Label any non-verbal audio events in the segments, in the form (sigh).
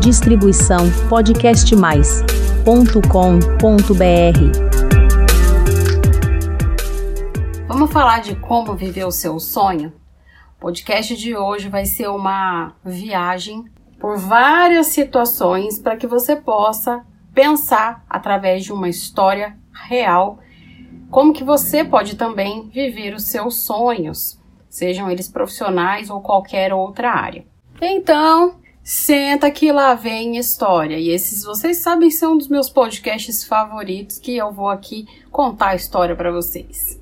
Distribuição podcastmais.com.br. Vamos falar de como viver o seu sonho? O podcast de hoje vai ser uma viagem por várias situações para que você possa pensar através de uma história real como que você pode também viver os seus sonhos, sejam eles profissionais ou qualquer outra área. Então, senta que lá vem história. E esses, vocês sabem, são um dos meus podcasts favoritos que eu vou aqui contar a história para vocês.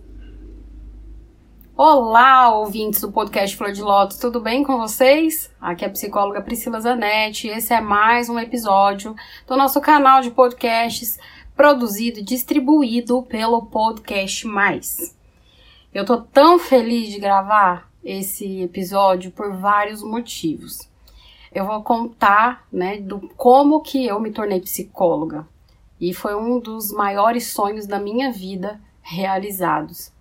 Olá, ouvintes do podcast Flor de Lótus, tudo bem com vocês? Aqui é a psicóloga Priscila Zanetti. Esse é mais um episódio do nosso canal de podcasts produzido e distribuído pelo Podcast Mais. Eu tô tão feliz de gravar esse episódio por vários motivos. Eu vou contar, né, do como que eu me tornei psicóloga. E foi um dos maiores sonhos da minha vida realizados.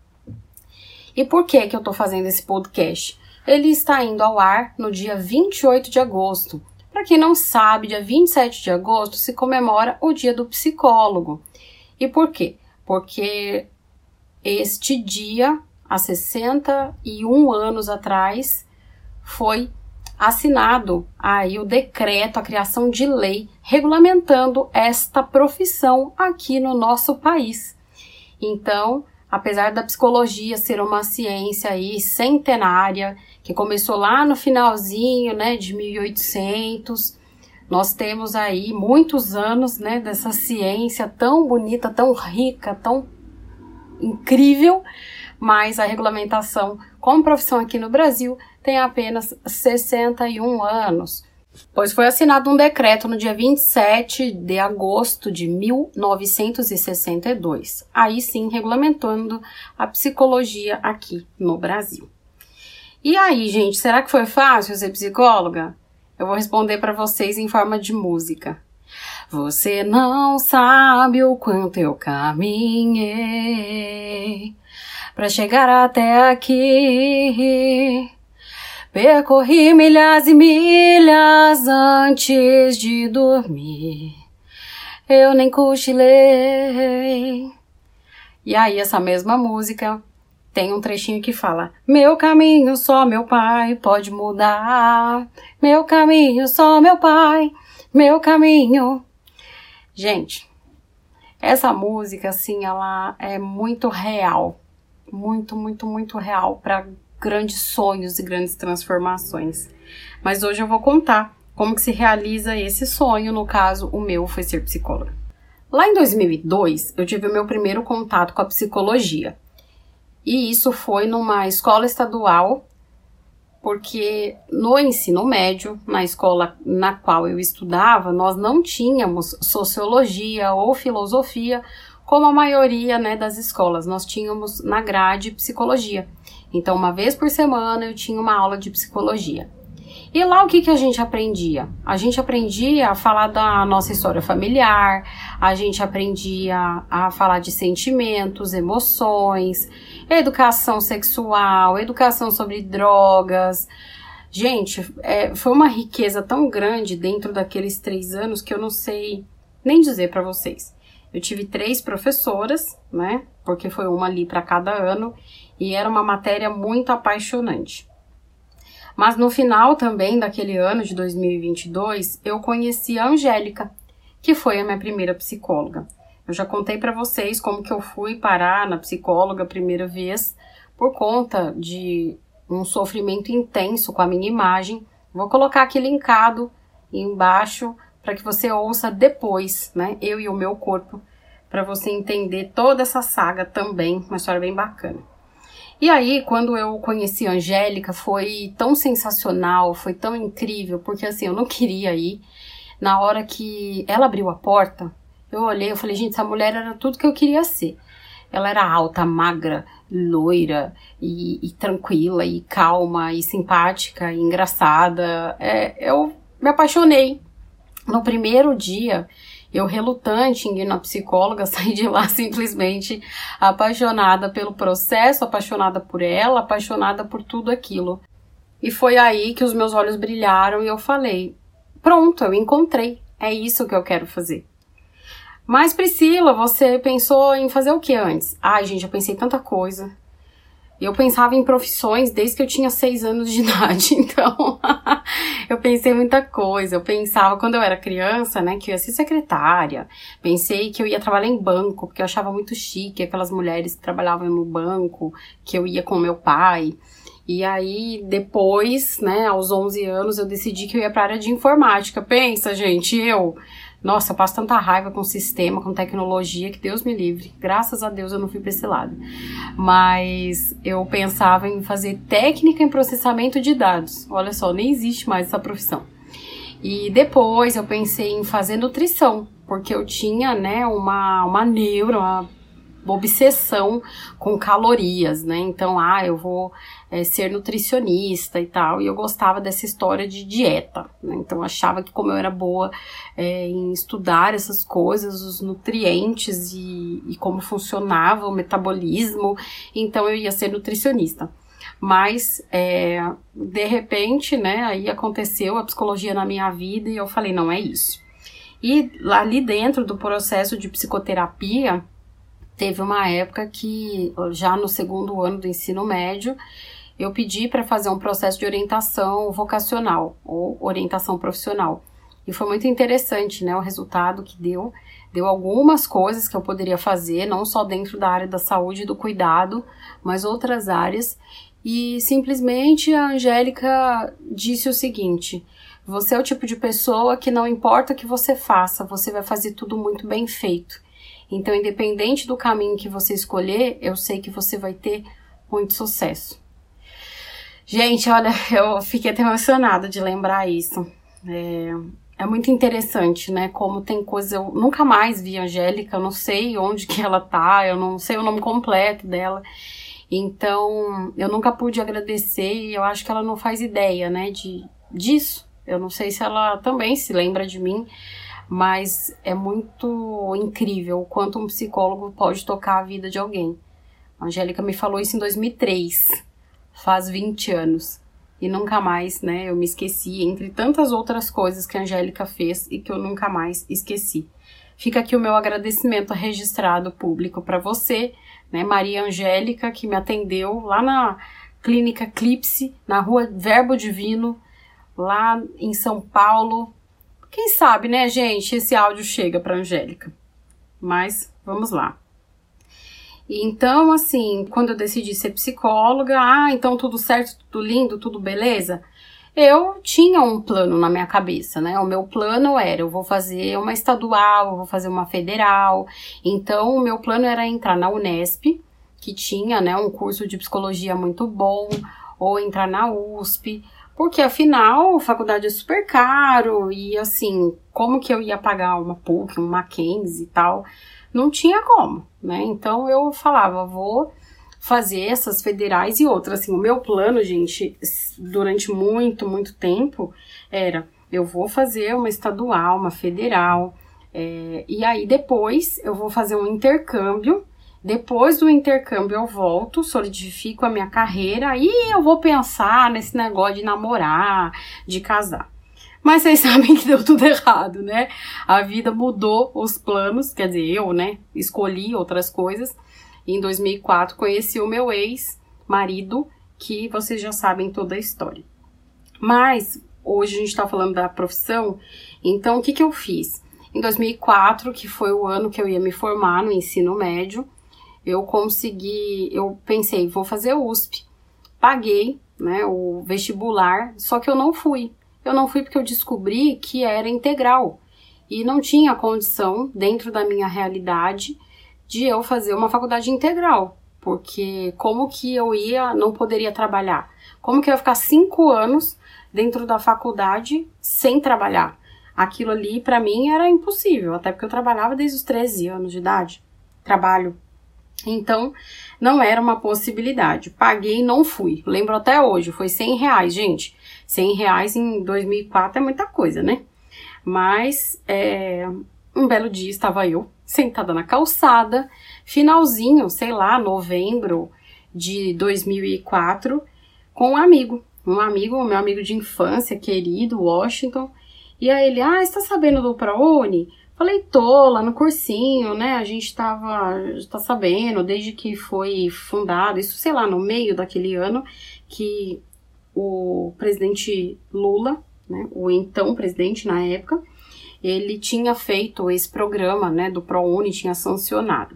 E por que que eu tô fazendo esse podcast? Ele está indo ao ar no dia 28 de agosto. Para quem não sabe, dia 27 de agosto se comemora o Dia do Psicólogo. E por quê? Porque este dia há 61 anos atrás, foi assinado aí o decreto, a criação de lei regulamentando esta profissão aqui no nosso país. Então, apesar da psicologia ser uma ciência aí centenária, que começou lá no finalzinho, né, de 1800, nós temos aí muitos anos, né, dessa ciência tão bonita, tão rica, tão incrível, mas a regulamentação como profissão aqui no Brasil tem apenas 61 anos, pois foi assinado um decreto no dia 27 de agosto de 1962, aí sim regulamentando a psicologia aqui no Brasil. E aí, gente, será que foi fácil ser psicóloga? Eu vou responder para vocês em forma de música. Você não sabe o quanto eu caminhei para chegar até aqui. Percorri milhas e milhas antes de dormir. Eu nem cochilei. E aí, essa mesma música tem um trechinho que fala: Meu caminho só meu pai pode mudar. Meu caminho só meu pai. Meu caminho. Gente, essa música, assim, ela é muito real muito, muito, muito real para grandes sonhos e grandes transformações. Mas hoje eu vou contar como que se realiza esse sonho, no caso, o meu foi ser psicóloga. Lá em 2002, eu tive o meu primeiro contato com a psicologia. E isso foi numa escola estadual, porque no ensino médio, na escola na qual eu estudava, nós não tínhamos sociologia ou filosofia como a maioria né, das escolas, nós tínhamos na grade psicologia. Então, uma vez por semana eu tinha uma aula de psicologia. E lá o que, que a gente aprendia? A gente aprendia a falar da nossa história familiar, a gente aprendia a falar de sentimentos, emoções, educação sexual, educação sobre drogas. Gente, é, foi uma riqueza tão grande dentro daqueles três anos que eu não sei nem dizer para vocês. Eu tive três professoras, né? Porque foi uma ali para cada ano e era uma matéria muito apaixonante. Mas no final também daquele ano de 2022, eu conheci a Angélica, que foi a minha primeira psicóloga. Eu já contei para vocês como que eu fui parar na psicóloga a primeira vez por conta de um sofrimento intenso com a minha imagem. Vou colocar aqui linkado embaixo para que você ouça depois, né? Eu e o meu corpo, para você entender toda essa saga também, uma história bem bacana. E aí, quando eu conheci a Angélica, foi tão sensacional, foi tão incrível, porque assim, eu não queria ir. Na hora que ela abriu a porta, eu olhei, eu falei, gente, essa mulher era tudo que eu queria ser. Ela era alta, magra, loira e, e tranquila e calma e simpática e engraçada. É, eu me apaixonei no primeiro dia, eu relutante em ir na psicóloga, (laughs) saí de lá simplesmente apaixonada pelo processo, apaixonada por ela, apaixonada por tudo aquilo. E foi aí que os meus olhos brilharam e eu falei: pronto, eu encontrei. É isso que eu quero fazer. Mas Priscila, você pensou em fazer o que antes? Ai, gente, eu pensei tanta coisa. Eu pensava em profissões desde que eu tinha seis anos de (laughs) idade, então eu pensei muita coisa. Eu pensava quando eu era criança, né, que eu ia ser secretária. Pensei que eu ia trabalhar em banco, porque eu achava muito chique aquelas mulheres que trabalhavam no banco, que eu ia com meu pai. E aí, depois, né, aos 11 anos, eu decidi que eu ia para a área de informática. Pensa, gente, eu nossa, eu passo tanta raiva com sistema, com tecnologia, que Deus me livre. Graças a Deus eu não fui para esse lado. Mas eu pensava em fazer técnica em processamento de dados. Olha só, nem existe mais essa profissão. E depois eu pensei em fazer nutrição, porque eu tinha, né, uma, uma neura, uma obsessão com calorias, né? Então, ah, eu vou é, ser nutricionista e tal, e eu gostava dessa história de dieta, né? Então, achava que como eu era boa é, em estudar essas coisas, os nutrientes e, e como funcionava o metabolismo, então eu ia ser nutricionista. Mas, é, de repente, né, aí aconteceu a psicologia na minha vida e eu falei, não é isso. E ali dentro do processo de psicoterapia, teve uma época que, já no segundo ano do ensino médio, eu pedi para fazer um processo de orientação vocacional ou orientação profissional. E foi muito interessante, né, o resultado que deu. Deu algumas coisas que eu poderia fazer, não só dentro da área da saúde e do cuidado, mas outras áreas. E simplesmente a Angélica disse o seguinte: você é o tipo de pessoa que não importa o que você faça, você vai fazer tudo muito bem feito. Então, independente do caminho que você escolher, eu sei que você vai ter muito sucesso. Gente, olha, (laughs) eu fiquei até emocionada de lembrar isso. É, é muito interessante, né? Como tem coisa. Eu nunca mais vi a Angélica, eu não sei onde que ela tá, eu não sei o nome completo dela. Então, eu nunca pude agradecer e eu acho que ela não faz ideia, né, de, disso. Eu não sei se ela também se lembra de mim, mas é muito incrível o quanto um psicólogo pode tocar a vida de alguém. A Angélica me falou isso em 2003, faz 20 anos. E nunca mais, né, eu me esqueci, entre tantas outras coisas que a Angélica fez e que eu nunca mais esqueci. Fica aqui o meu agradecimento registrado público para você, né, Maria Angélica, que me atendeu lá na Clínica Clipse, na rua Verbo Divino, lá em São Paulo, quem sabe, né, gente, esse áudio chega para Angélica. Mas vamos lá. Então, assim, quando eu decidi ser psicóloga, ah, então tudo certo, tudo lindo, tudo beleza. Eu tinha um plano na minha cabeça, né? O meu plano era: eu vou fazer uma estadual, eu vou fazer uma federal. Então, o meu plano era entrar na Unesp, que tinha, né, um curso de psicologia muito bom, ou entrar na USP, porque afinal, faculdade é super caro e assim, como que eu ia pagar uma PUC, uma Mackenzie e tal? Não tinha como, né? Então eu falava, vou fazer essas federais e outras. Assim, o meu plano, gente, durante muito, muito tempo era eu vou fazer uma estadual, uma federal, é, e aí depois eu vou fazer um intercâmbio depois do intercâmbio eu volto, solidifico a minha carreira e eu vou pensar nesse negócio de namorar, de casar. Mas vocês (laughs) sabem que deu tudo errado, né? A vida mudou os planos, quer dizer, eu, né, escolhi outras coisas. Em 2004 conheci o meu ex-marido, que vocês já sabem toda a história. Mas hoje a gente está falando da profissão, então o que, que eu fiz? Em 2004, que foi o ano que eu ia me formar no ensino médio, eu consegui, eu pensei, vou fazer USP. Paguei, né, o vestibular, só que eu não fui. Eu não fui porque eu descobri que era integral e não tinha condição dentro da minha realidade de eu fazer uma faculdade integral, porque como que eu ia, não poderia trabalhar? Como que eu ia ficar cinco anos dentro da faculdade sem trabalhar? Aquilo ali para mim era impossível, até porque eu trabalhava desde os 13 anos de idade. Trabalho então, não era uma possibilidade. Paguei e não fui. Lembro até hoje, foi 100 reais, gente. 100 reais em 2004 é muita coisa, né? Mas, é, um belo dia estava eu sentada na calçada, finalzinho, sei lá, novembro de 2004, com um amigo. Um amigo, meu amigo de infância, querido, Washington. E aí ele, ah, está sabendo do ProUni? Falei, tô, lá no cursinho, né? A gente tava, tá sabendo, desde que foi fundado, isso, sei lá, no meio daquele ano, que o presidente Lula, né, o então presidente na época, ele tinha feito esse programa, né, do ProUni, tinha sancionado.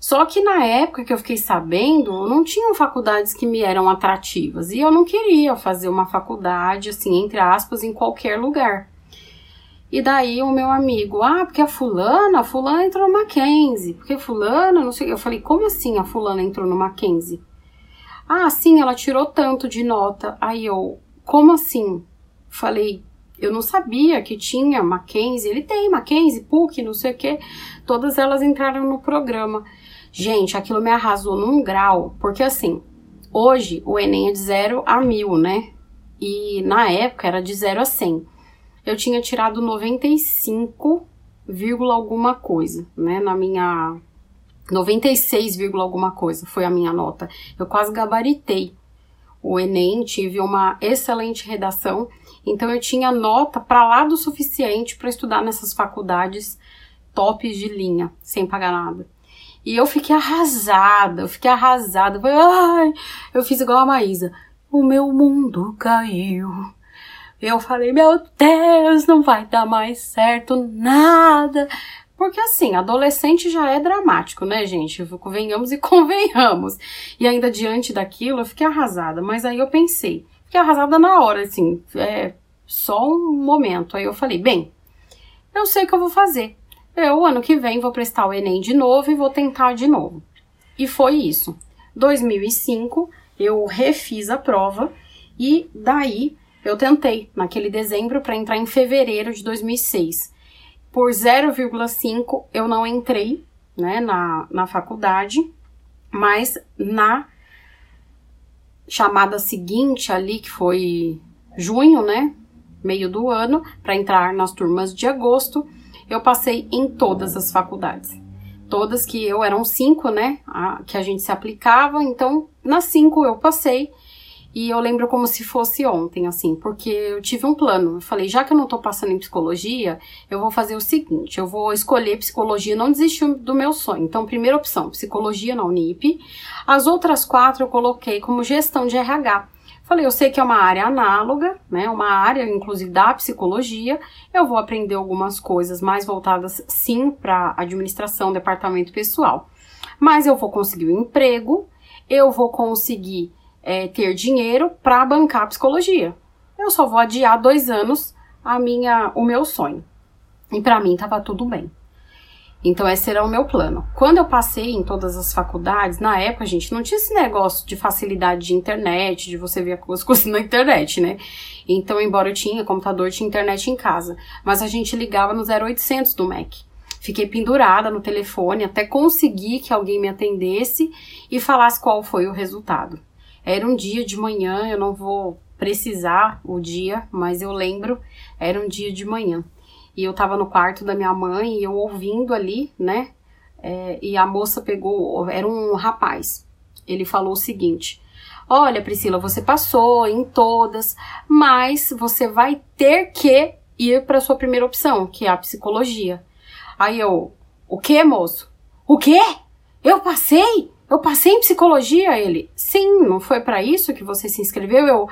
Só que na época que eu fiquei sabendo, não tinham faculdades que me eram atrativas e eu não queria fazer uma faculdade, assim, entre aspas, em qualquer lugar. E daí o meu amigo, ah, porque a fulana, a fulana entrou no Mackenzie, porque fulana, não sei, eu falei, como assim a fulana entrou no Mackenzie? Ah, sim, ela tirou tanto de nota. Aí eu, como assim? Falei, eu não sabia que tinha Mackenzie, ele tem Mackenzie, PUC, não sei o que, todas elas entraram no programa. Gente, aquilo me arrasou num grau, porque assim, hoje o Enem é de 0 a 1000, né? E na época era de 0 a 100 eu tinha tirado 95, alguma coisa, né? Na minha 96, alguma coisa foi a minha nota. Eu quase gabaritei o Enem, tive uma excelente redação, então eu tinha nota para lá do suficiente para estudar nessas faculdades tops de linha, sem pagar nada. E eu fiquei arrasada, eu fiquei arrasada. Eu, ai, eu fiz igual a Maísa. O meu mundo caiu. Eu falei, meu Deus, não vai dar mais certo nada. Porque assim, adolescente já é dramático, né, gente? Venhamos e (laughs) convenhamos. E ainda diante daquilo, eu fiquei arrasada. Mas aí eu pensei, fiquei arrasada na hora, assim, é só um momento. Aí eu falei, bem, eu sei o que eu vou fazer. Eu, ano que vem, vou prestar o Enem de novo e vou tentar de novo. E foi isso. 2005, eu refiz a prova e daí eu tentei naquele dezembro para entrar em fevereiro de 2006. Por 0,5 eu não entrei, né, na, na faculdade, mas na chamada seguinte ali, que foi junho, né, meio do ano, para entrar nas turmas de agosto, eu passei em todas as faculdades. Todas que eu eram cinco, né, a, que a gente se aplicava, então nas cinco eu passei e eu lembro como se fosse ontem, assim, porque eu tive um plano. Eu falei, já que eu não tô passando em psicologia, eu vou fazer o seguinte: eu vou escolher psicologia, não desistir do meu sonho. Então, primeira opção, psicologia na Unip. As outras quatro eu coloquei como gestão de RH. Falei, eu sei que é uma área análoga, né? Uma área, inclusive, da psicologia. Eu vou aprender algumas coisas mais voltadas, sim, para administração, departamento pessoal. Mas eu vou conseguir um emprego, eu vou conseguir é, ter dinheiro para bancar a psicologia. Eu só vou adiar dois anos a minha, o meu sonho. E para mim tava tudo bem. Então esse era o meu plano. Quando eu passei em todas as faculdades, na época, gente, não tinha esse negócio de facilidade de internet, de você ver as coisas na internet, né? Então, embora eu tinha computador, tinha internet em casa, mas a gente ligava no 0800 do Mac. Fiquei pendurada no telefone até conseguir que alguém me atendesse e falasse qual foi o resultado. Era um dia de manhã, eu não vou precisar o dia, mas eu lembro, era um dia de manhã. E eu tava no quarto da minha mãe e eu ouvindo ali, né? É, e a moça pegou, era um rapaz. Ele falou o seguinte: Olha, Priscila, você passou em todas, mas você vai ter que ir para sua primeira opção, que é a psicologia. Aí eu, o que, moço? O quê? Eu passei? Eu passei em psicologia, ele. Sim, não foi para isso que você se inscreveu? Eu.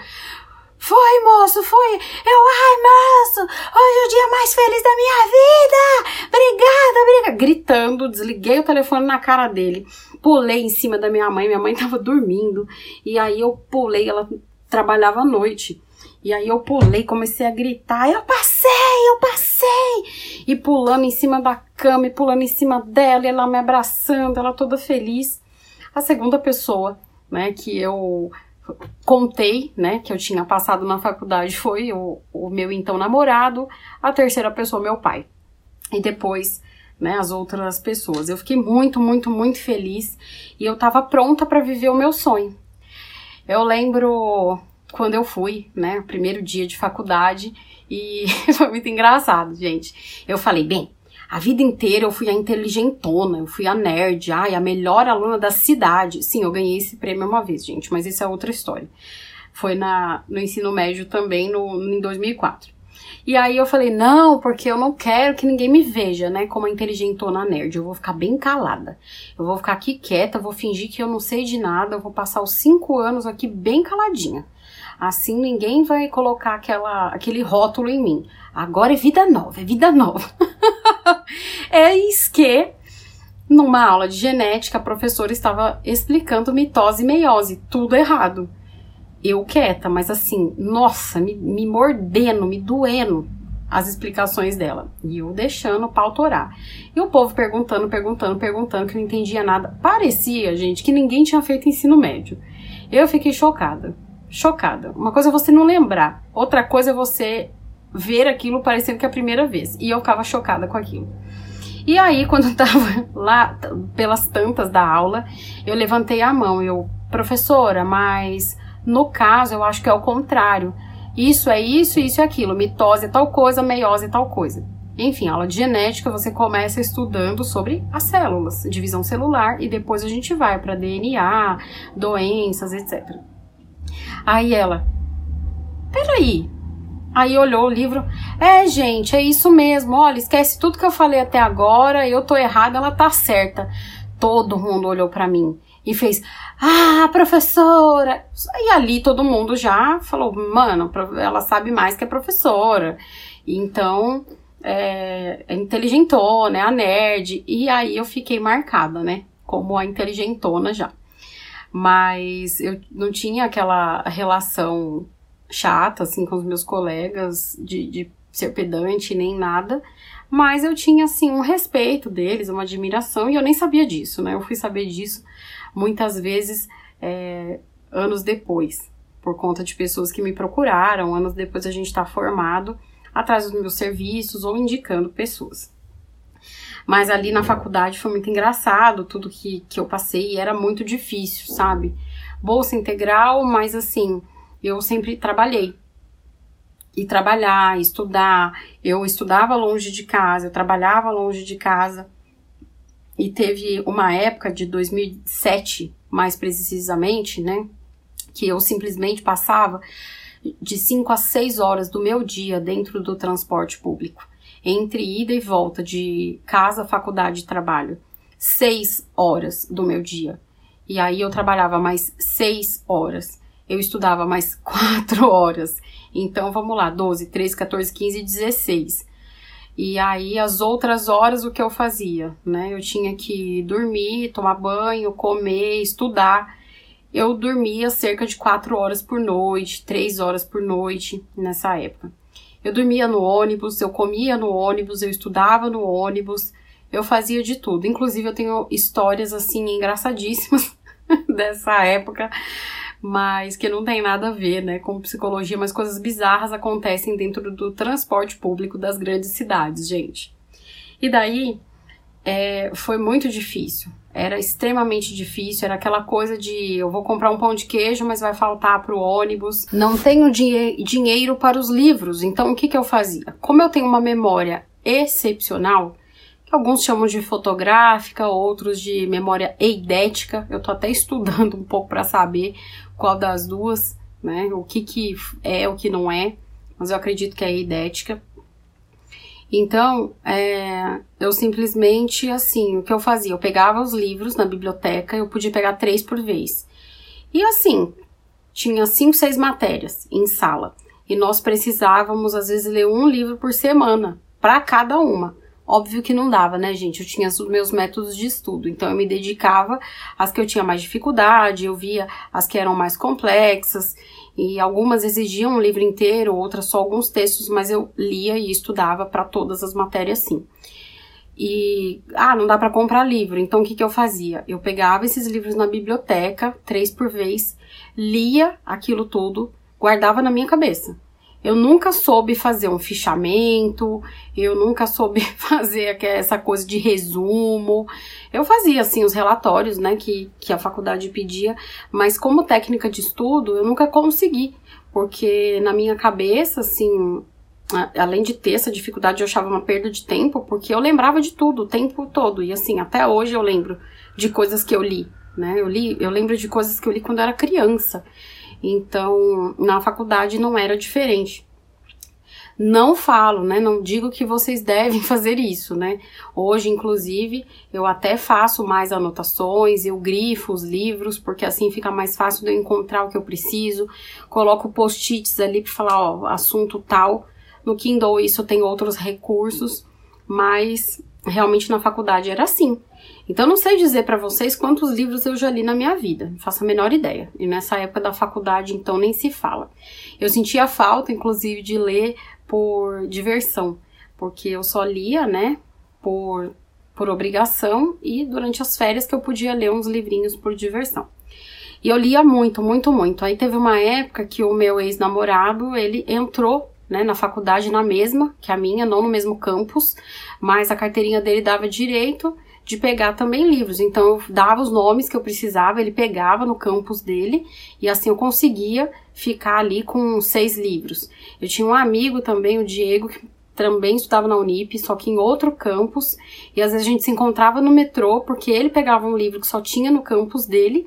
Foi, moço, foi. Eu, ai, moço, hoje é o dia mais feliz da minha vida. Obrigada, obrigada. Gritando, desliguei o telefone na cara dele. Pulei em cima da minha mãe, minha mãe tava dormindo. E aí eu pulei, ela trabalhava à noite. E aí eu pulei, comecei a gritar, eu passei, eu passei! E pulando em cima da cama, e pulando em cima dela, e ela me abraçando, ela toda feliz. A segunda pessoa, né, que eu contei, né, que eu tinha passado na faculdade foi o, o meu então namorado, a terceira pessoa, meu pai. E depois, né, as outras pessoas. Eu fiquei muito, muito, muito feliz e eu tava pronta para viver o meu sonho. Eu lembro quando eu fui, né, primeiro dia de faculdade e (laughs) foi muito engraçado, gente. Eu falei, bem, a vida inteira eu fui a inteligentona, eu fui a nerd, ai, a melhor aluna da cidade. Sim, eu ganhei esse prêmio uma vez, gente, mas isso é outra história. Foi na, no ensino médio também, no, em 2004. E aí eu falei, não, porque eu não quero que ninguém me veja, né? Como a inteligentona nerd. Eu vou ficar bem calada. Eu vou ficar aqui quieta, vou fingir que eu não sei de nada, eu vou passar os cinco anos aqui bem caladinha. Assim ninguém vai colocar aquela, aquele rótulo em mim. Agora é vida nova, é vida nova. (laughs) é isso que, numa aula de genética, a professora estava explicando mitose e meiose, tudo errado eu quieta, mas assim, nossa, me, me mordendo, me doendo as explicações dela. E eu deixando pra autorar. E o povo perguntando, perguntando, perguntando, que não entendia nada. Parecia, gente, que ninguém tinha feito ensino médio. Eu fiquei chocada. Chocada. Uma coisa é você não lembrar, outra coisa é você ver aquilo parecendo que é a primeira vez. E eu ficava chocada com aquilo. E aí, (laughs) quando eu tava lá, pelas tantas da aula, eu levantei a mão. Eu, professora, mas no caso, eu acho que é o contrário. Isso é isso, isso é aquilo. Mitose é tal coisa, meiose é tal coisa. Enfim, aula de genética você começa estudando sobre as células, divisão celular, e depois a gente vai para DNA, doenças, etc. Aí ela, peraí. Aí olhou o livro, é gente, é isso mesmo, olha, esquece tudo que eu falei até agora, eu tô errada, ela tá certa. Todo mundo olhou para mim e fez, ah, professora! E ali todo mundo já falou, mano, ela sabe mais que a professora. Então, é, inteligentona, é a nerd. E aí eu fiquei marcada, né? Como a inteligentona já. Mas eu não tinha aquela relação chata, assim, com os meus colegas, de, de ser pedante nem nada. Mas eu tinha, assim, um respeito deles, uma admiração, e eu nem sabia disso, né? Eu fui saber disso muitas vezes é, anos depois, por conta de pessoas que me procuraram, anos depois a gente está formado atrás dos meus serviços ou indicando pessoas. Mas ali na faculdade foi muito engraçado tudo que, que eu passei era muito difícil, sabe? Bolsa integral, mas assim, eu sempre trabalhei. E trabalhar, estudar. Eu estudava longe de casa, eu trabalhava longe de casa. E teve uma época de 2007, mais precisamente, né? Que eu simplesmente passava de 5 a 6 horas do meu dia dentro do transporte público, entre ida e volta de casa, faculdade e trabalho. 6 horas do meu dia. E aí eu trabalhava mais 6 horas. Eu estudava mais (laughs) 4 horas. Então vamos lá, 12, 13, 14, 15, 16. E aí as outras horas o que eu fazia, né? Eu tinha que dormir, tomar banho, comer, estudar. Eu dormia cerca de quatro horas por noite, três horas por noite nessa época. Eu dormia no ônibus, eu comia no ônibus, eu estudava no ônibus, eu fazia de tudo. Inclusive eu tenho histórias assim engraçadíssimas (laughs) dessa época mas que não tem nada a ver, né, com psicologia, mas coisas bizarras acontecem dentro do transporte público das grandes cidades, gente. E daí é, foi muito difícil. Era extremamente difícil, era aquela coisa de eu vou comprar um pão de queijo, mas vai faltar para o ônibus. Não tenho dinhe dinheiro para os livros, então o que, que eu fazia? Como eu tenho uma memória excepcional, alguns chamam de fotográfica, outros de memória eidética, eu tô até (laughs) estudando um pouco para saber qual das duas, né? O que, que é, o que não é, mas eu acredito que é idética. Então, é, eu simplesmente, assim, o que eu fazia? Eu pegava os livros na biblioteca, eu podia pegar três por vez. E assim, tinha cinco, seis matérias em sala. E nós precisávamos, às vezes, ler um livro por semana, para cada uma. Óbvio que não dava, né, gente? Eu tinha os meus métodos de estudo, então eu me dedicava às que eu tinha mais dificuldade, eu via as que eram mais complexas, e algumas exigiam um livro inteiro, outras só alguns textos, mas eu lia e estudava para todas as matérias sim. E, ah, não dá para comprar livro, então o que, que eu fazia? Eu pegava esses livros na biblioteca, três por vez, lia aquilo tudo, guardava na minha cabeça. Eu nunca soube fazer um fichamento, eu nunca soube (laughs) fazer essa coisa de resumo. Eu fazia, assim, os relatórios, né, que, que a faculdade pedia, mas como técnica de estudo, eu nunca consegui, porque na minha cabeça, assim, além de ter essa dificuldade, eu achava uma perda de tempo, porque eu lembrava de tudo o tempo todo, e assim, até hoje eu lembro de coisas que eu li, né, eu li, eu lembro de coisas que eu li quando era criança. Então, na faculdade não era diferente. Não falo, né? Não digo que vocês devem (laughs) fazer isso, né? Hoje, inclusive, eu até faço mais anotações, eu grifo os livros, porque assim fica mais fácil de eu encontrar o que eu preciso. Coloco post-its ali para falar, ó, assunto tal. No Kindle isso tem outros recursos, mas realmente na faculdade era assim. Então, não sei dizer para vocês quantos livros eu já li na minha vida, não faço a menor ideia. E nessa época da faculdade, então, nem se fala. Eu sentia falta, inclusive, de ler por diversão, porque eu só lia, né, por, por obrigação e durante as férias que eu podia ler uns livrinhos por diversão. E eu lia muito, muito, muito. Aí teve uma época que o meu ex-namorado, ele entrou né, na faculdade na mesma que a minha, não no mesmo campus, mas a carteirinha dele dava direito de pegar também livros. Então eu dava os nomes que eu precisava, ele pegava no campus dele e assim eu conseguia ficar ali com seis livros. Eu tinha um amigo também, o Diego, que também estudava na Unip, só que em outro campus, e às vezes a gente se encontrava no metrô porque ele pegava um livro que só tinha no campus dele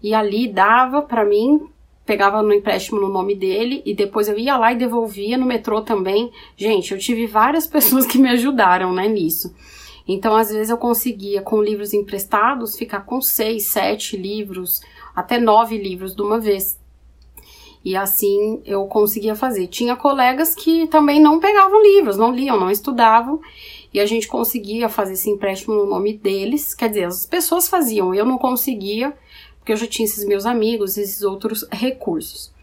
e ali dava para mim pegava no empréstimo no nome dele e depois eu ia lá e devolvia no metrô também. Gente, eu tive várias (laughs) pessoas que me ajudaram, né, nisso. Então, às vezes eu conseguia, com livros emprestados, ficar com seis, sete livros, até nove livros de uma vez. E assim eu conseguia fazer. Tinha colegas que também não pegavam livros, não liam, não estudavam, e a gente conseguia fazer esse empréstimo no nome deles. Quer dizer, as pessoas faziam, eu não conseguia, porque eu já tinha esses meus amigos, esses outros recursos.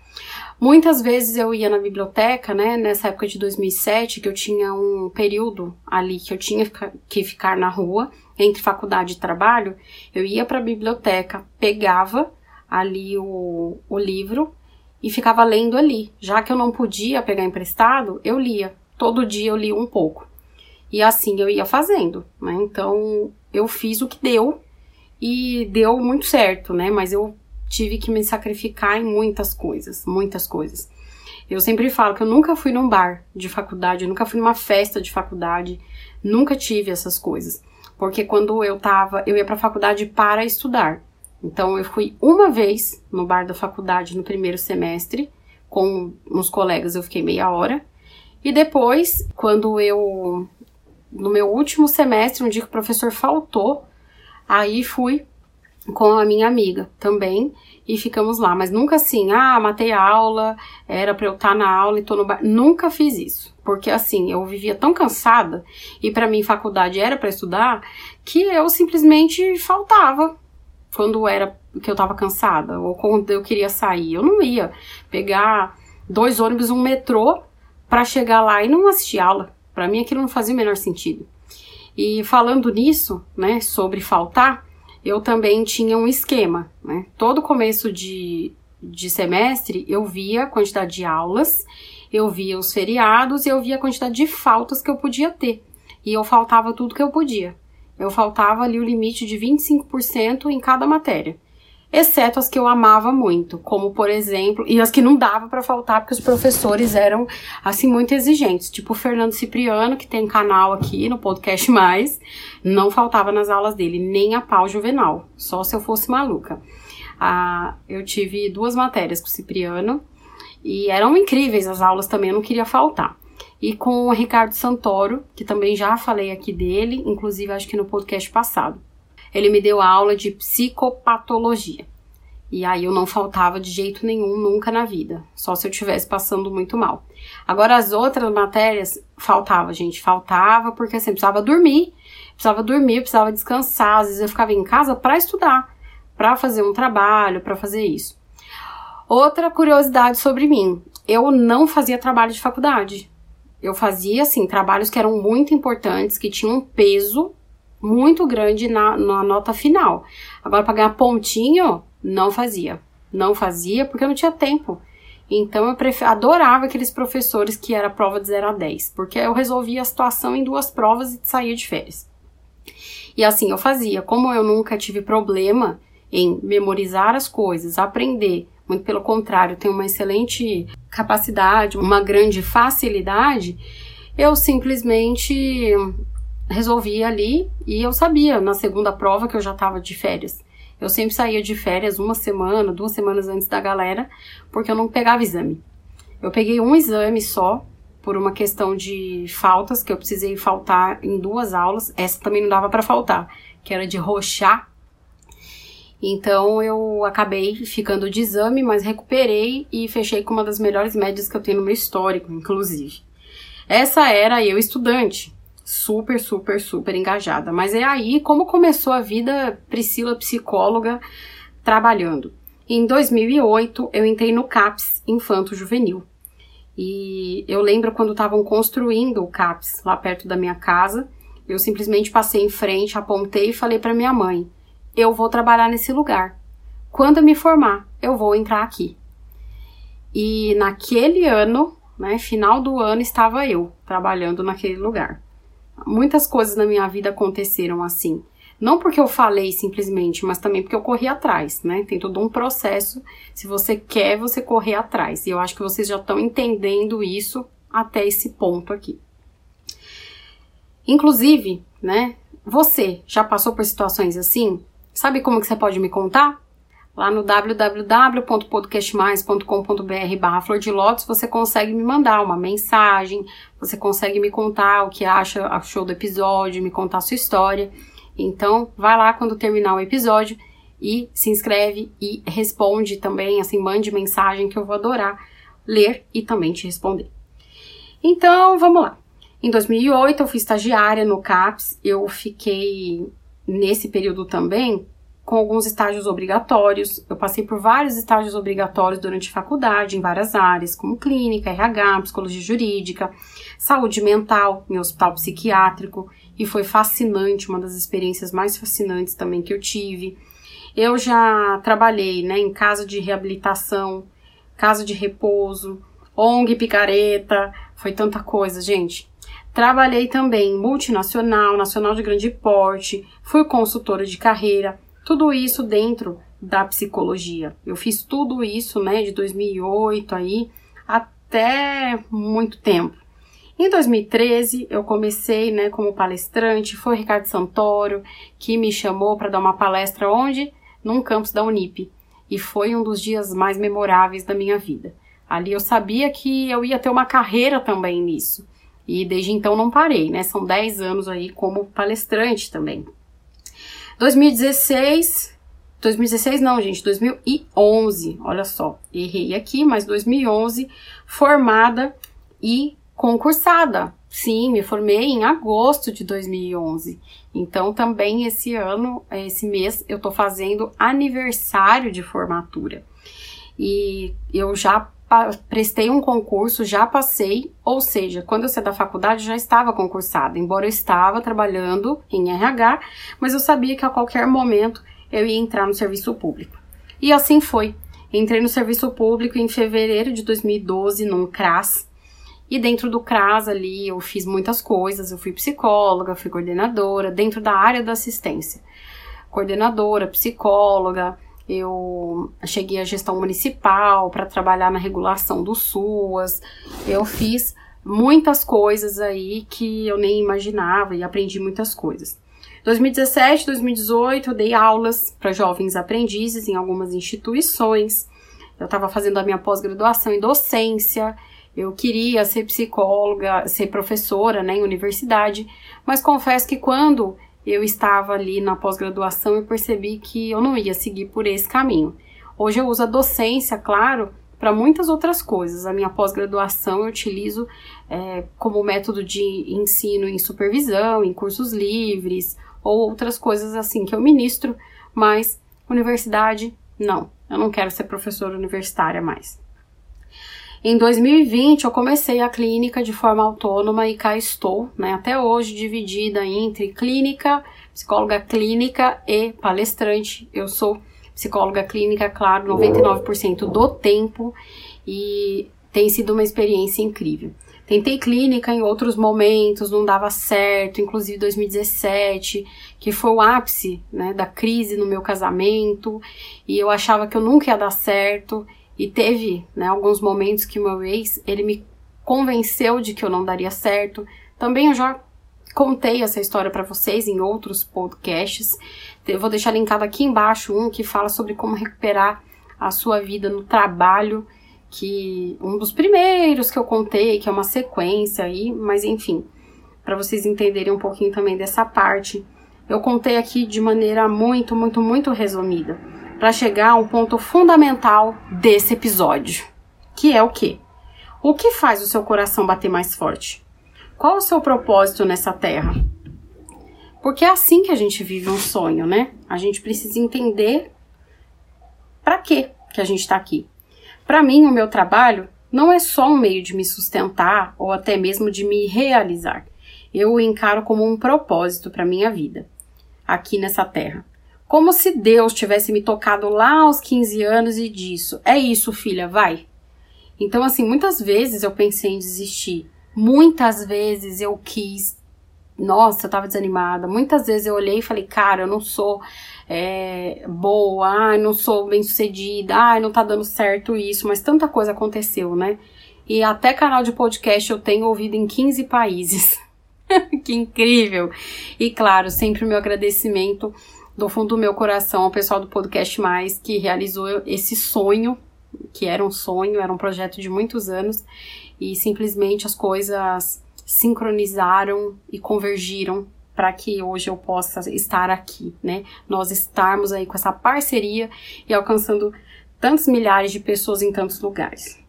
Muitas vezes eu ia na biblioteca, né, nessa época de 2007, que eu tinha um período ali que eu tinha que ficar na rua, entre faculdade e trabalho, eu ia para a biblioteca, pegava ali o, o livro e ficava lendo ali. Já que eu não podia pegar emprestado, eu lia. Todo dia eu lia um pouco. E assim eu ia fazendo, né? Então eu fiz o que deu e deu muito certo, né? Mas eu tive que me sacrificar em muitas coisas, muitas coisas. Eu sempre falo que eu nunca fui num bar de faculdade, eu nunca fui numa festa de faculdade, nunca tive essas coisas. Porque quando eu tava, eu ia pra faculdade para estudar. Então eu fui uma vez no bar da faculdade no primeiro semestre, com uns colegas eu fiquei meia hora. E depois, quando eu no meu último semestre, um dia que o professor faltou, Aí fui com a minha amiga também e ficamos lá, mas nunca assim, ah, matei a aula, era para eu estar tá na aula e tô no bar. Nunca fiz isso, porque assim, eu vivia tão cansada e para mim faculdade era para estudar que eu simplesmente faltava quando era que eu tava cansada ou quando eu queria sair. Eu não ia pegar dois ônibus, um metrô para chegar lá e não assistir aula. Para mim aquilo não fazia o menor sentido. E falando nisso, né, sobre faltar, eu também tinha um esquema, né? Todo começo de, de semestre eu via a quantidade de aulas, eu via os feriados e eu via a quantidade de faltas que eu podia ter. E eu faltava tudo que eu podia. Eu faltava ali o limite de 25% em cada matéria exceto as que eu amava muito, como por exemplo, e as que não dava para faltar porque os professores eram assim muito exigentes, tipo o Fernando Cipriano, que tem canal aqui no podcast mais, não faltava nas aulas dele nem a pau juvenal, só se eu fosse maluca. Ah, eu tive duas matérias com o Cipriano e eram incríveis as aulas também, eu não queria faltar. E com o Ricardo Santoro, que também já falei aqui dele, inclusive acho que no podcast passado ele me deu aula de psicopatologia. E aí eu não faltava de jeito nenhum nunca na vida, só se eu estivesse passando muito mal. Agora as outras matérias faltava, gente, faltava porque assim, precisava dormir, precisava dormir, precisava descansar, às vezes eu ficava em casa para estudar, para fazer um trabalho, para fazer isso. Outra curiosidade sobre mim, eu não fazia trabalho de faculdade. Eu fazia assim trabalhos que eram muito importantes, que tinham peso muito grande na, na nota final. Agora, para ganhar pontinho, não fazia. Não fazia porque eu não tinha tempo. Então, eu pref... adorava aqueles professores que era prova de 0 a 10, porque eu resolvia a situação em duas provas e saía de férias. E assim eu fazia. Como eu nunca tive problema em memorizar as coisas, aprender, muito pelo contrário, tenho uma excelente capacidade, uma grande facilidade, eu simplesmente resolvi ali e eu sabia na segunda prova que eu já estava de férias. Eu sempre saía de férias uma semana, duas semanas antes da galera, porque eu não pegava exame. Eu peguei um exame só por uma questão de faltas, que eu precisei faltar em duas aulas. Essa também não dava para faltar, que era de roxar. Então eu acabei ficando de exame, mas recuperei e fechei com uma das melhores médias que eu tenho no meu histórico, inclusive. Essa era eu estudante, super, super, super engajada. Mas é aí como começou a vida Priscila psicóloga trabalhando. Em 2008 eu entrei no CAPS Infanto Juvenil. E eu lembro quando estavam construindo o CAPS lá perto da minha casa, eu simplesmente passei em frente, apontei e falei para minha mãe: "Eu vou trabalhar nesse lugar. Quando eu me formar, eu vou entrar aqui". E naquele ano, né, final do ano, estava eu trabalhando naquele lugar. Muitas coisas na minha vida aconteceram assim. Não porque eu falei simplesmente, mas também porque eu corri atrás, né? Tem todo um processo. Se você quer, você correr atrás. E eu acho que vocês já estão entendendo isso até esse ponto aqui. Inclusive, né? Você já passou por situações assim? Sabe como que você pode me contar? Lá no www.podcastmais.com.br barra Flor de Lótus, você consegue me mandar uma mensagem, você consegue me contar o que acha, achou do episódio, me contar a sua história. Então, vai lá quando terminar o episódio e se inscreve e responde também, assim, mande mensagem que eu vou adorar ler e também te responder. Então, vamos lá. Em 2008 eu fui estagiária no CAPS, eu fiquei nesse período também com alguns estágios obrigatórios. Eu passei por vários estágios obrigatórios durante a faculdade, em várias áreas, como clínica, RH, psicologia jurídica, saúde mental, em hospital psiquiátrico, e foi fascinante, uma das experiências mais fascinantes também que eu tive. Eu já trabalhei né, em casa de reabilitação, casa de repouso, ONG picareta, foi tanta coisa, gente. Trabalhei também multinacional, nacional de grande porte, fui consultora de carreira, tudo isso dentro da psicologia. Eu fiz tudo isso, né, de 2008 aí até muito tempo. Em 2013, eu comecei, né, como palestrante, foi o Ricardo Santoro que me chamou para dar uma palestra onde? Num campus da Unip. E foi um dos dias mais memoráveis da minha vida. Ali eu sabia que eu ia ter uma carreira também nisso. E desde então não parei, né? São 10 anos aí como palestrante também. 2016, 2016 não, gente, 2011, olha só, errei aqui, mas 2011, formada e concursada. Sim, me formei em agosto de 2011. Então, também esse ano, esse mês, eu tô fazendo aniversário de formatura. E eu já prestei um concurso, já passei, ou seja, quando eu saí da faculdade já estava concursada, embora eu estava trabalhando em RH, mas eu sabia que a qualquer momento eu ia entrar no serviço público. E assim foi. Entrei no serviço público em fevereiro de 2012 num CRAS. E dentro do CRAS ali eu fiz muitas coisas, eu fui psicóloga, fui coordenadora, dentro da área da assistência. Coordenadora, psicóloga, eu cheguei à gestão municipal para trabalhar na regulação do SUAS, eu fiz muitas coisas aí que eu nem imaginava e aprendi muitas coisas. 2017, 2018, eu dei aulas para jovens aprendizes em algumas instituições. Eu estava fazendo a minha pós-graduação em docência. Eu queria ser psicóloga, ser professora, né, em universidade, mas confesso que quando eu estava ali na pós-graduação e percebi que eu não ia seguir por esse caminho. Hoje eu uso a docência, claro, para muitas outras coisas. A minha pós-graduação eu utilizo é, como método de ensino em supervisão, em cursos livres ou outras coisas assim que eu ministro, mas universidade, não. Eu não quero ser professora universitária mais. Em 2020, eu comecei a clínica de forma autônoma e cá estou, né, até hoje dividida entre clínica, psicóloga clínica e palestrante. Eu sou psicóloga clínica, claro, 99% do tempo e tem sido uma experiência incrível. Tentei clínica em outros momentos, não dava certo, inclusive 2017, que foi o ápice né, da crise no meu casamento, e eu achava que eu nunca ia dar certo. E teve, né, alguns momentos que o meu ex, ele me convenceu de que eu não daria certo. Também eu já contei essa história para vocês em outros podcasts. Eu vou deixar linkado aqui embaixo um que fala sobre como recuperar a sua vida no trabalho, que um dos primeiros que eu contei, que é uma sequência aí, mas enfim, para vocês entenderem um pouquinho também dessa parte, eu contei aqui de maneira muito, muito, muito resumida, para chegar a um ponto fundamental desse episódio, que é o que? O que faz o seu coração bater mais forte? Qual o seu propósito nessa terra? Porque é assim que a gente vive um sonho, né? A gente precisa entender para que que a gente está aqui. Para mim, o meu trabalho não é só um meio de me sustentar ou até mesmo de me realizar. Eu o encaro como um propósito para minha vida aqui nessa terra. Como se Deus tivesse me tocado lá aos 15 anos e disso: "É isso, filha, vai". Então, assim, muitas vezes eu pensei em desistir. Muitas vezes eu quis nossa, eu tava desanimada. Muitas vezes eu olhei e falei, cara, eu não sou é, boa, ai, não sou bem sucedida, ai, não tá dando certo isso, mas tanta coisa aconteceu, né? E até canal de podcast eu tenho ouvido em 15 países. (laughs) que incrível! E claro, sempre o meu agradecimento do fundo do meu coração ao pessoal do Podcast Mais que realizou esse sonho, que era um sonho, era um projeto de muitos anos, e simplesmente as coisas sincronizaram e convergiram para que hoje eu possa estar aqui, né? Nós estarmos aí com essa parceria e alcançando tantos milhares de pessoas em tantos lugares.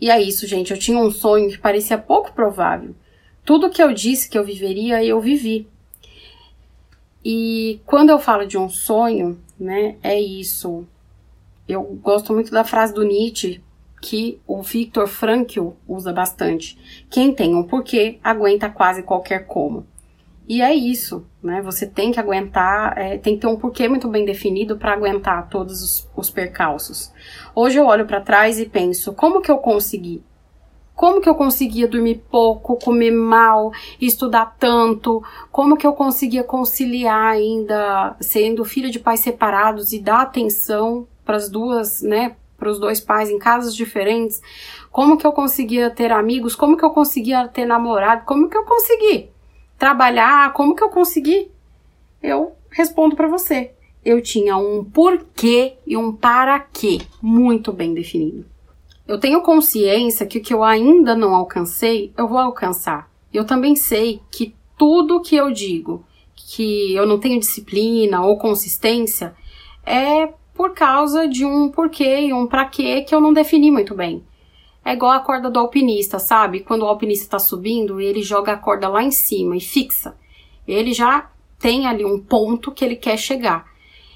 E é isso, gente. Eu tinha um sonho que parecia pouco provável. Tudo que eu disse que eu viveria, eu vivi. E quando eu falo de um sonho, né, é isso. Eu gosto muito da frase do Nietzsche, que o Viktor Frankl usa bastante. Quem tem um porquê aguenta quase qualquer como. E é isso, né? Você tem que aguentar, é, tem que ter um porquê muito bem definido para aguentar todos os, os percalços. Hoje eu olho para trás e penso, como que eu consegui? Como que eu conseguia dormir pouco, comer mal, estudar tanto? Como que eu conseguia conciliar ainda sendo filha de pais separados e dar atenção para as duas, né, para os dois pais em casas diferentes? Como que eu conseguia ter amigos? Como que eu conseguia ter namorado? Como que eu consegui trabalhar? Como que eu consegui? Eu respondo para você. Eu tinha um porquê e um para quê muito bem definido. Eu tenho consciência que o que eu ainda não alcancei, eu vou alcançar. Eu também sei que tudo que eu digo que eu não tenho disciplina ou consistência é por causa de um porquê e um pra quê que eu não defini muito bem. É igual a corda do alpinista, sabe? Quando o alpinista está subindo, ele joga a corda lá em cima e fixa. Ele já tem ali um ponto que ele quer chegar.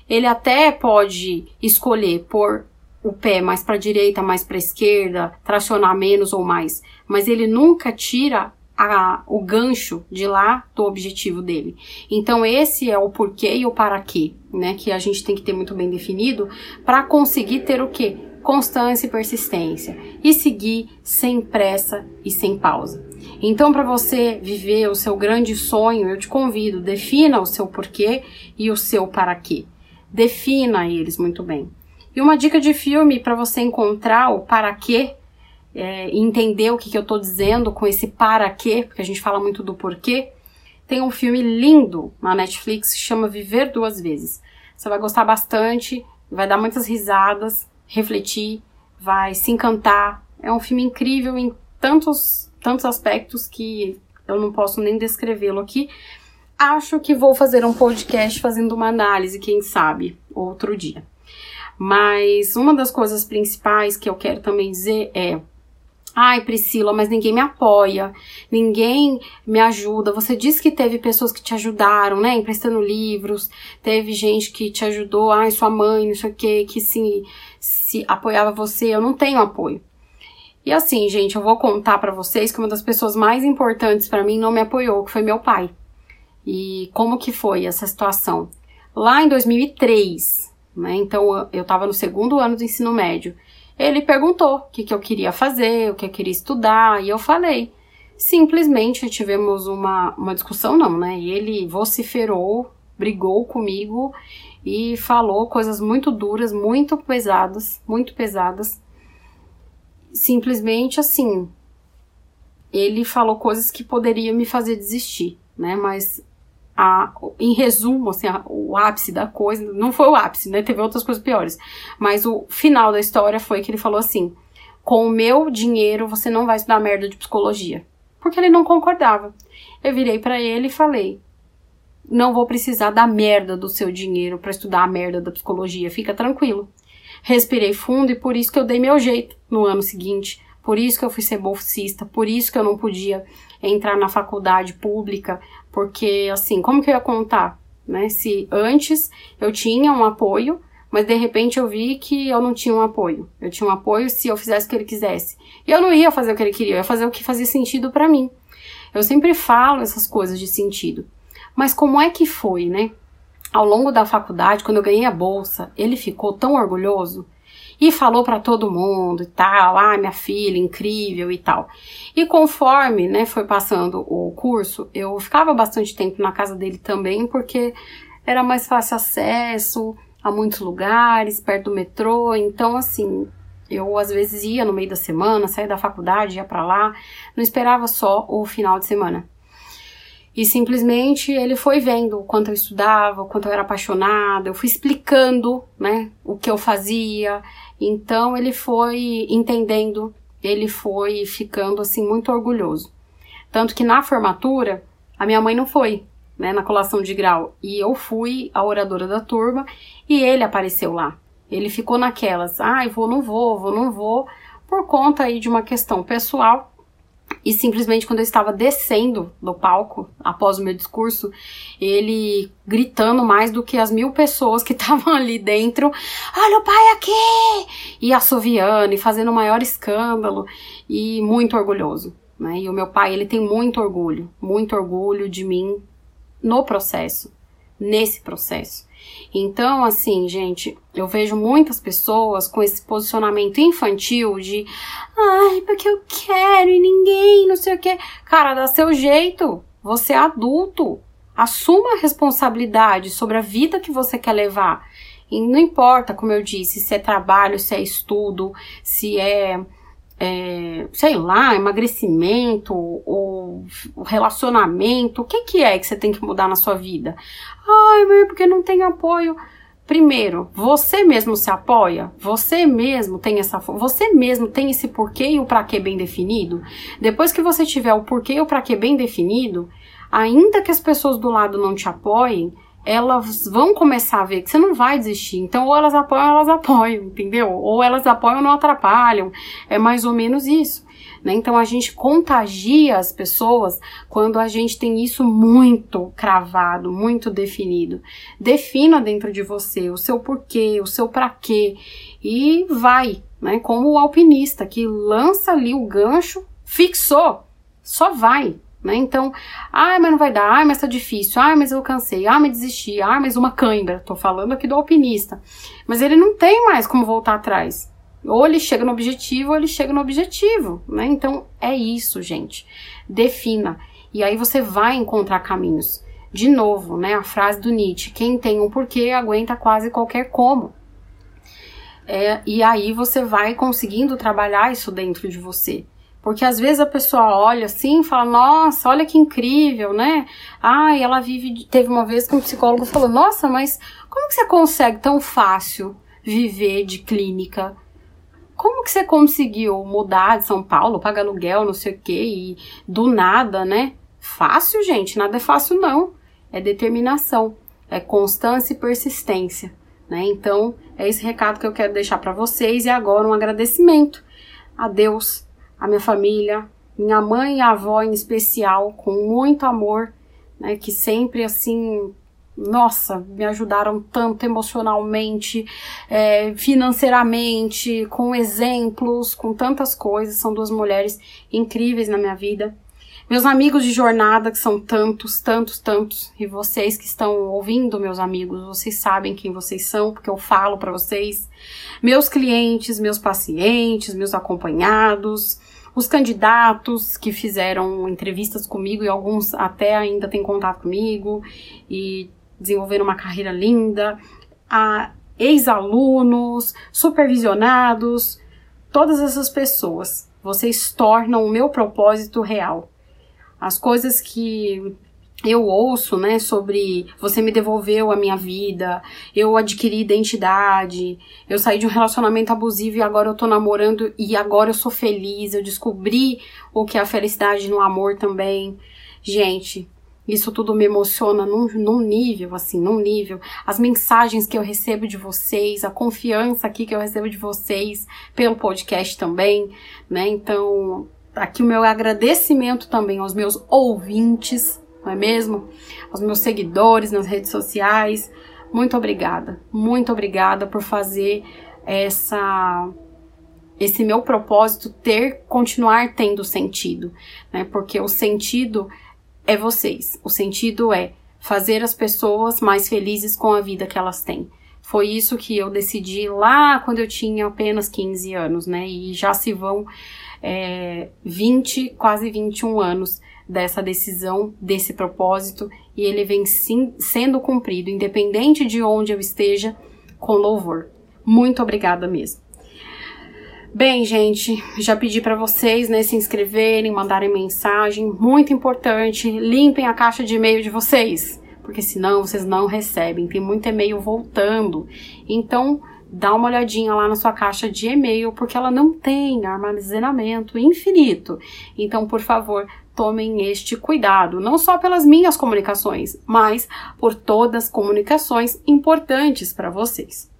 Ele até pode escolher pôr o pé mais para a direita, mais para a esquerda, tracionar menos ou mais, mas ele nunca tira a, o gancho de lá do objetivo dele. Então esse é o porquê e o para quê, né, que a gente tem que ter muito bem definido para conseguir ter o quê? Constância e persistência e seguir sem pressa e sem pausa. Então, para você viver o seu grande sonho, eu te convido, defina o seu porquê e o seu para quê. Defina eles muito bem. E uma dica de filme para você encontrar o para quê é, entender o que, que eu estou dizendo com esse para quê, porque a gente fala muito do porquê, tem um filme lindo na Netflix que chama Viver Duas Vezes. Você vai gostar bastante, vai dar muitas risadas, refletir, vai se encantar. É um filme incrível em tantos, tantos aspectos que eu não posso nem descrevê-lo aqui. Acho que vou fazer um podcast fazendo uma análise, quem sabe, outro dia. Mas uma das coisas principais que eu quero também dizer é Ai, Priscila, mas ninguém me apoia, ninguém me ajuda. Você disse que teve pessoas que te ajudaram, né? Emprestando livros, teve gente que te ajudou, ai, sua mãe, não sei o que, que se, se apoiava você. Eu não tenho apoio. E assim, gente, eu vou contar para vocês que uma das pessoas mais importantes para mim não me apoiou, que foi meu pai. E como que foi essa situação? Lá em 2003, né? Então eu tava no segundo ano do ensino médio ele perguntou o que, que eu queria fazer, o que eu queria estudar, e eu falei. Simplesmente tivemos uma, uma discussão, não, né? E ele vociferou, brigou comigo e falou coisas muito duras, muito pesadas, muito pesadas. Simplesmente assim, ele falou coisas que poderiam me fazer desistir, né? Mas a, em resumo, assim, a, o ápice da coisa, não foi o ápice, né? Teve outras coisas piores. Mas o final da história foi que ele falou assim: com o meu dinheiro você não vai estudar merda de psicologia. Porque ele não concordava. Eu virei para ele e falei: não vou precisar da merda do seu dinheiro para estudar a merda da psicologia, fica tranquilo. Respirei fundo e por isso que eu dei meu jeito no ano seguinte, por isso que eu fui ser bolsista, por isso que eu não podia entrar na faculdade pública, porque assim, como que eu ia contar, né? Se antes eu tinha um apoio, mas de repente eu vi que eu não tinha um apoio. Eu tinha um apoio se eu fizesse o que ele quisesse. E eu não ia fazer o que ele queria, eu ia fazer o que fazia sentido para mim. Eu sempre falo essas coisas de sentido. Mas como é que foi, né? Ao longo da faculdade, quando eu ganhei a bolsa, ele ficou tão orgulhoso e falou para todo mundo e tal, ah, minha filha, incrível e tal. E conforme, né, foi passando o curso, eu ficava bastante tempo na casa dele também, porque era mais fácil acesso a muitos lugares, perto do metrô, então assim, eu às vezes ia no meio da semana, saía da faculdade, ia para lá, não esperava só o final de semana. E simplesmente ele foi vendo o quanto eu estudava, o quanto eu era apaixonada, eu fui explicando, né, o que eu fazia. Então ele foi entendendo, ele foi ficando assim muito orgulhoso. Tanto que na formatura, a minha mãe não foi, né, na colação de grau, e eu fui a oradora da turma e ele apareceu lá. Ele ficou naquelas, ai, ah, vou, não vou, vou, não vou, por conta aí de uma questão pessoal e simplesmente quando eu estava descendo do palco, após o meu discurso, ele gritando mais do que as mil pessoas que (laughs) estavam ali dentro: Olha o pai aqui! E assoviando e fazendo o maior escândalo e muito orgulhoso. Né? E o meu pai, ele tem muito orgulho, muito orgulho de mim no processo, nesse processo. Então, assim, gente, eu vejo muitas pessoas com esse posicionamento infantil de ai, porque eu quero e ninguém, não sei o que. Cara, dá seu jeito. Você é adulto. Assuma a responsabilidade sobre a vida que você quer levar. E não importa, como eu disse, se é trabalho, se é estudo, se é é, sei lá, emagrecimento ou relacionamento, o que, que é que você tem que mudar na sua vida? Ai, é porque não tem apoio. Primeiro, você mesmo se apoia? Você mesmo tem essa, você mesmo tem esse porquê e o para quê bem definido? Depois que você tiver o porquê e o para quê bem definido, ainda que as pessoas do lado não te apoiem, elas vão começar a ver que você não vai desistir. Então, ou elas apoiam, ou elas apoiam, entendeu? Ou elas apoiam, não atrapalham. É mais ou menos isso. Né? Então, a gente contagia as pessoas quando a gente tem isso muito cravado, muito definido. Defina dentro de você o seu porquê, o seu para quê e vai, né? Como o alpinista que lança ali o gancho, fixou, só vai, né? Então, ah, mas não vai dar, ah, mas tá difícil, ah, mas eu cansei, ah, mas desisti, ah, mas uma cãibra. Tô falando aqui do alpinista. Mas ele não tem mais como voltar atrás. Ou ele chega no objetivo, ou ele chega no objetivo, né? Então, é isso, gente. Defina. E aí você vai encontrar caminhos. De novo, né, a frase do Nietzsche: quem tem um porquê aguenta quase qualquer como. É, e aí você vai conseguindo trabalhar isso dentro de você. Porque às vezes a pessoa olha assim e fala, nossa, olha que incrível, né? Ah, e ela vive. Teve uma vez que um psicólogo falou, nossa, mas como que você consegue tão fácil viver de clínica? Como que você conseguiu mudar de São Paulo, pagar aluguel, não sei o quê, e do nada, né? Fácil, gente, nada é fácil, não. É determinação, é constância e persistência, né? Então, é esse recado que eu quero deixar para vocês e agora um agradecimento a Deus a minha família, minha mãe e a avó em especial, com muito amor, né, que sempre assim, nossa, me ajudaram tanto emocionalmente, é, financeiramente, com exemplos, com tantas coisas. São duas mulheres incríveis na minha vida. Meus amigos de jornada, que são tantos, tantos, tantos, e vocês que estão ouvindo, meus amigos, vocês sabem quem vocês são, porque eu falo para vocês. Meus clientes, meus pacientes, meus acompanhados, os candidatos que fizeram entrevistas comigo e alguns até ainda têm contato comigo e desenvolveram uma carreira linda, a ex-alunos, supervisionados, todas essas pessoas, vocês tornam o meu propósito real. As coisas que eu ouço, né, sobre você me devolveu a minha vida, eu adquiri identidade, eu saí de um relacionamento abusivo e agora eu tô namorando e agora eu sou feliz, eu descobri o que é a felicidade no amor também. Gente, isso tudo me emociona num, num nível, assim, num nível. As mensagens que eu recebo de vocês, a confiança aqui que eu recebo de vocês pelo podcast também, né? Então, aqui o meu agradecimento também aos meus ouvintes, não é mesmo? Aos meus seguidores nas redes sociais. Muito obrigada, muito obrigada por fazer essa esse meu propósito ter continuar tendo sentido, né? Porque o sentido é vocês. O sentido é fazer as pessoas mais felizes com a vida que elas têm. Foi isso que eu decidi lá quando eu tinha apenas 15 anos, né? E já se vão é, 20, quase 21 anos dessa decisão, desse propósito, e ele vem sim, sendo cumprido, independente de onde eu esteja, com louvor. Muito obrigada mesmo. Bem, gente, já pedi para vocês, né, se inscreverem, mandarem mensagem, muito importante, limpem a caixa de e-mail de vocês, porque senão vocês não recebem, tem muito e-mail voltando. Então, dá uma olhadinha lá na sua caixa de e-mail, porque ela não tem armazenamento infinito. Então, por favor, tomem este cuidado, não só pelas minhas comunicações, mas por todas as comunicações importantes para vocês.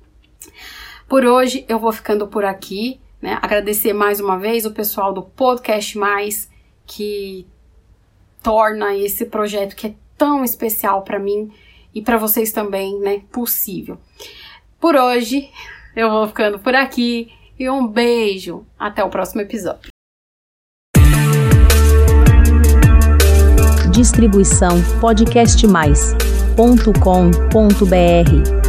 Por hoje eu vou ficando por aqui, né? Agradecer mais uma vez o pessoal do Podcast Mais que torna esse projeto que é tão especial para mim e para vocês também, né, possível. Por hoje eu vou ficando por aqui e um beijo, até o próximo episódio. Distribuição podcastmais.com.br